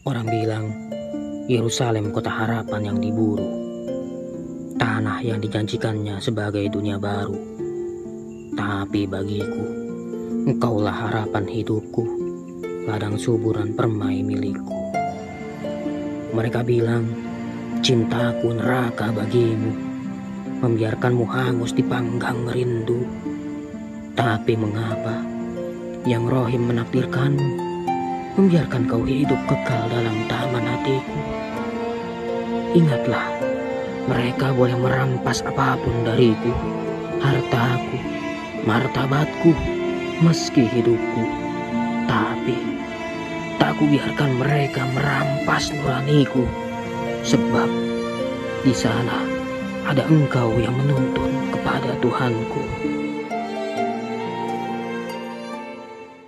Orang bilang Yerusalem kota harapan yang diburu. Tanah yang dijanjikannya sebagai dunia baru. Tapi bagiku, engkaulah harapan hidupku, ladang suburan permai milikku. Mereka bilang, cintaku neraka bagimu, membiarkanmu hangus di panggang rindu. Tapi mengapa yang rohim menakdirkanmu? Membiarkan kau hidup kekal dalam taman hatiku. Ingatlah, mereka boleh merampas apa pun dariku, hartaku, martabatku, meski hidupku. Tapi, tak ku biarkan mereka merampas nuraniku, sebab di sana ada engkau yang menuntun kepada Tuhanku.